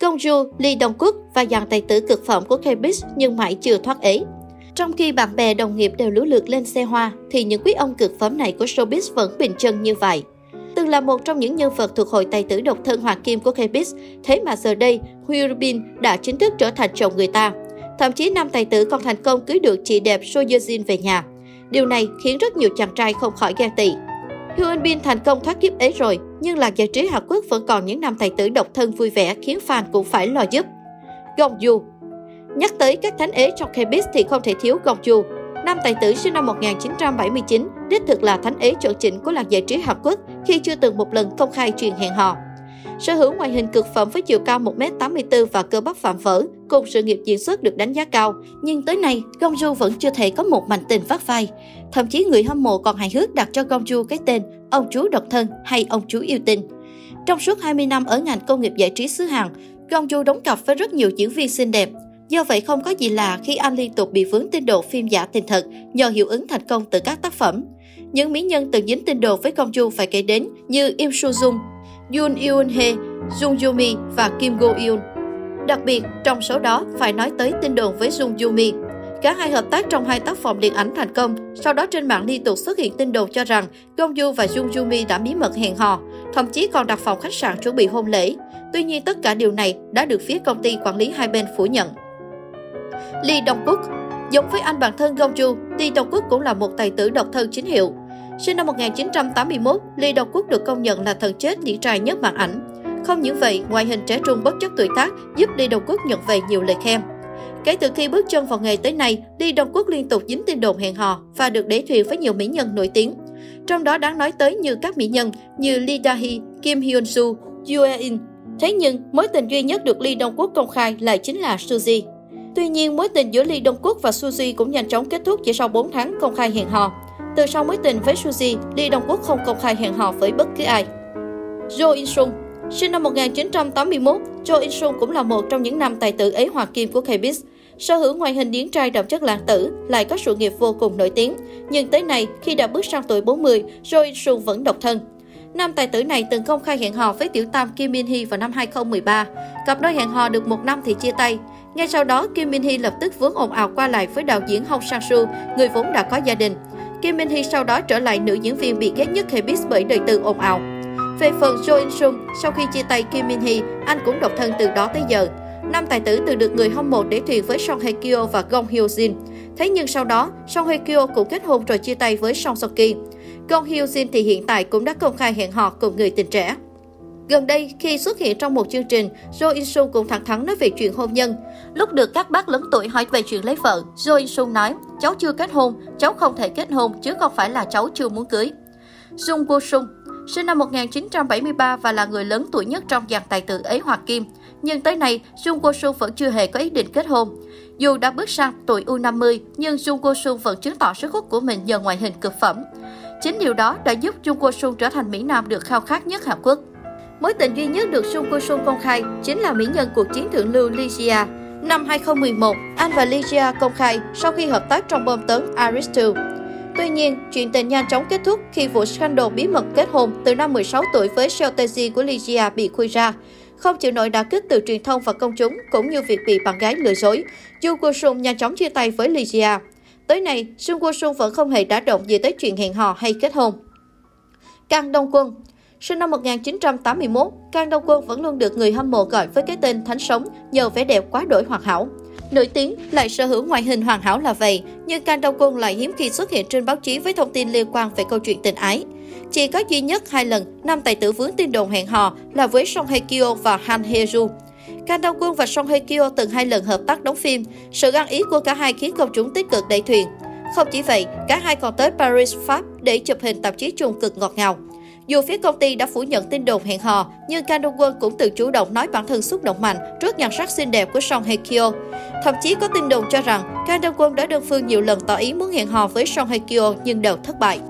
Công Ju, Lee Dong Quốc và dàn tài tử cực phẩm của K-pop nhưng mãi chưa thoát ế. Trong khi bạn bè đồng nghiệp đều lũ lượt lên xe hoa, thì những quý ông cực phẩm này của showbiz vẫn bình chân như vậy. Từng là một trong những nhân vật thuộc hội tài tử độc thân hoàng kim của K-pop, thế mà giờ đây, Huy Rubin đã chính thức trở thành chồng người ta. Thậm chí nam tài tử còn thành công cưới được chị đẹp So Yejin về nhà. Điều này khiến rất nhiều chàng trai không khỏi ghen tị. Hyun Bin thành công thoát kiếp ấy rồi, nhưng là giải trí Hàn Quốc vẫn còn những nam tài tử độc thân vui vẻ khiến fan cũng phải lo giúp. Gong Yoo Nhắc tới các thánh ế trong K-pop thì không thể thiếu Gong Yoo. Nam tài tử sinh năm 1979, đích thực là thánh ế chuẩn chỉnh của làng giải trí Hàn Quốc khi chưa từng một lần công khai truyền hẹn hò. Sở hữu ngoại hình cực phẩm với chiều cao 1m84 và cơ bắp phạm vỡ, cùng sự nghiệp diễn xuất được đánh giá cao. Nhưng tới nay, Gongju vẫn chưa thể có một mảnh tình phát vai. Thậm chí người hâm mộ còn hài hước đặt cho Gongju cái tên ông chú độc thân hay ông chú yêu tinh. Trong suốt 20 năm ở ngành công nghiệp giải trí xứ Hàn, Gongju đóng cặp với rất nhiều diễn viên xinh đẹp. Do vậy không có gì lạ khi anh liên tục bị vướng tin đồn phim giả tình thật nhờ hiệu ứng thành công từ các tác phẩm. Những mỹ nhân từng dính tin đồn với Gongju phải kể đến như Im Soo Jung, Yoon Eun Hye, Jung Yumi và Kim Go Eun. Đặc biệt, trong số đó phải nói tới tin đồn với Jung Yumi. Cả hai hợp tác trong hai tác phẩm điện ảnh thành công. Sau đó trên mạng liên tục xuất hiện tin đồn cho rằng Gong Yu và Jung Yumi đã bí mật hẹn hò, thậm chí còn đặt phòng khách sạn chuẩn bị hôn lễ. Tuy nhiên tất cả điều này đã được phía công ty quản lý hai bên phủ nhận. Lee Dong Wook Giống với anh bạn thân Gong Yu, Lee Dong Wook cũng là một tài tử độc thân chính hiệu. Sinh năm 1981, Lee Dong Wook được công nhận là thần chết điển trai nhất màn ảnh. Không những vậy, ngoại hình trẻ trung bất chấp tuổi tác giúp Lee Dong Quốc nhận về nhiều lời khen. Kể từ khi bước chân vào nghề tới nay, Lee Dong Quốc liên tục dính tin đồn hẹn hò và được để thuyền với nhiều mỹ nhân nổi tiếng. Trong đó đáng nói tới như các mỹ nhân như Lee Da-hee, Kim Hyun Soo, Yoo In. Thế nhưng, mối tình duy nhất được Lee Dong Quốc công khai lại chính là Suzy. Tuy nhiên, mối tình giữa Lee Dong Quốc và Suzy cũng nhanh chóng kết thúc chỉ sau 4 tháng công khai hẹn hò. Từ sau mối tình với Suzy, Lee Dong Quốc không công khai hẹn hò với bất cứ ai. Jo In Sung Sinh năm 1981, Jo In Sung cũng là một trong những nam tài tử ấy hoa kim của K-Biz. Sở hữu ngoại hình điển trai đậm chất lãng tử, lại có sự nghiệp vô cùng nổi tiếng. Nhưng tới nay, khi đã bước sang tuổi 40, Jo In Sung vẫn độc thân. Nam tài tử này từng công khai hẹn hò với tiểu tam Kim Min Hee vào năm 2013. Cặp đôi hẹn hò được một năm thì chia tay. Ngay sau đó, Kim Min Hee lập tức vướng ồn ào qua lại với đạo diễn Hong Sang Soo, người vốn đã có gia đình. Kim Min Hee sau đó trở lại nữ diễn viên bị ghét nhất K-Biz bởi đời tư ồn ào. Về phần Jo In Sung, sau khi chia tay Kim Min Hee, anh cũng độc thân từ đó tới giờ. Nam tài tử từng được người hâm mộ để thuyền với Song Hye Kyo và Gong Hyo Jin. Thế nhưng sau đó, Song Hye Kyo cũng kết hôn rồi chia tay với Song So Ki. Gong Hyo Jin thì hiện tại cũng đã công khai hẹn hò cùng người tình trẻ. Gần đây, khi xuất hiện trong một chương trình, Jo In Sung cũng thẳng thắn nói về chuyện hôn nhân. Lúc được các bác lớn tuổi hỏi về chuyện lấy vợ, Jo In Sung nói, cháu chưa kết hôn, cháu không thể kết hôn chứ không phải là cháu chưa muốn cưới. Jung Woo Sung sinh năm 1973 và là người lớn tuổi nhất trong dàn tài tử ấy Hoa Kim. Nhưng tới nay, Jung Go Sung vẫn chưa hề có ý định kết hôn. Dù đã bước sang tuổi U50, nhưng Jung Go Sung vẫn chứng tỏ sức hút của mình nhờ ngoại hình cực phẩm. Chính điều đó đã giúp Jung Go Sung trở thành Mỹ Nam được khao khát nhất Hàn Quốc. Mối tình duy nhất được Jung Go Sung công khai chính là mỹ nhân cuộc chiến thượng lưu Lygia. Năm 2011, anh và Lygia công khai sau khi hợp tác trong bom tấn Aristotle. Tuy nhiên, chuyện tình nhanh chóng kết thúc khi vụ scandal bí mật kết hôn từ năm 16 tuổi với Shelteji của Lygia bị khui ra. Không chịu nổi đả kích từ truyền thông và công chúng, cũng như việc bị bạn gái lừa dối, Jung Go Sung nhanh chóng chia tay với Lygia. Tới nay, Jung Go Sung vẫn không hề đả động gì tới chuyện hẹn hò hay kết hôn. Kang Đông Quân Sinh năm 1981, Kang Đông Quân vẫn luôn được người hâm mộ gọi với cái tên Thánh Sống nhờ vẻ đẹp quá đổi hoàn hảo. Nổi tiếng lại sở hữu ngoại hình hoàn hảo là vậy, nhưng Kang Dong Quân lại hiếm khi xuất hiện trên báo chí với thông tin liên quan về câu chuyện tình ái. Chỉ có duy nhất hai lần, nam tài tử vướng tin đồn hẹn hò là với Song Hye Kyo và Han Hye Ju. Kang Dong Quân và Song Hye Kyo từng hai lần hợp tác đóng phim. Sự ăn ý của cả hai khiến công chúng tích cực đẩy thuyền. Không chỉ vậy, cả hai còn tới Paris, Pháp để chụp hình tạp chí chung cực ngọt ngào. Dù phía công ty đã phủ nhận tin đồn hẹn hò, nhưng Kang Dong Won cũng tự chủ động nói bản thân xúc động mạnh trước nhan sắc xinh đẹp của Song Hye Kyo. Thậm chí có tin đồn cho rằng Kang Dong Won đã đơn phương nhiều lần tỏ ý muốn hẹn hò với Song Hye Kyo nhưng đều thất bại.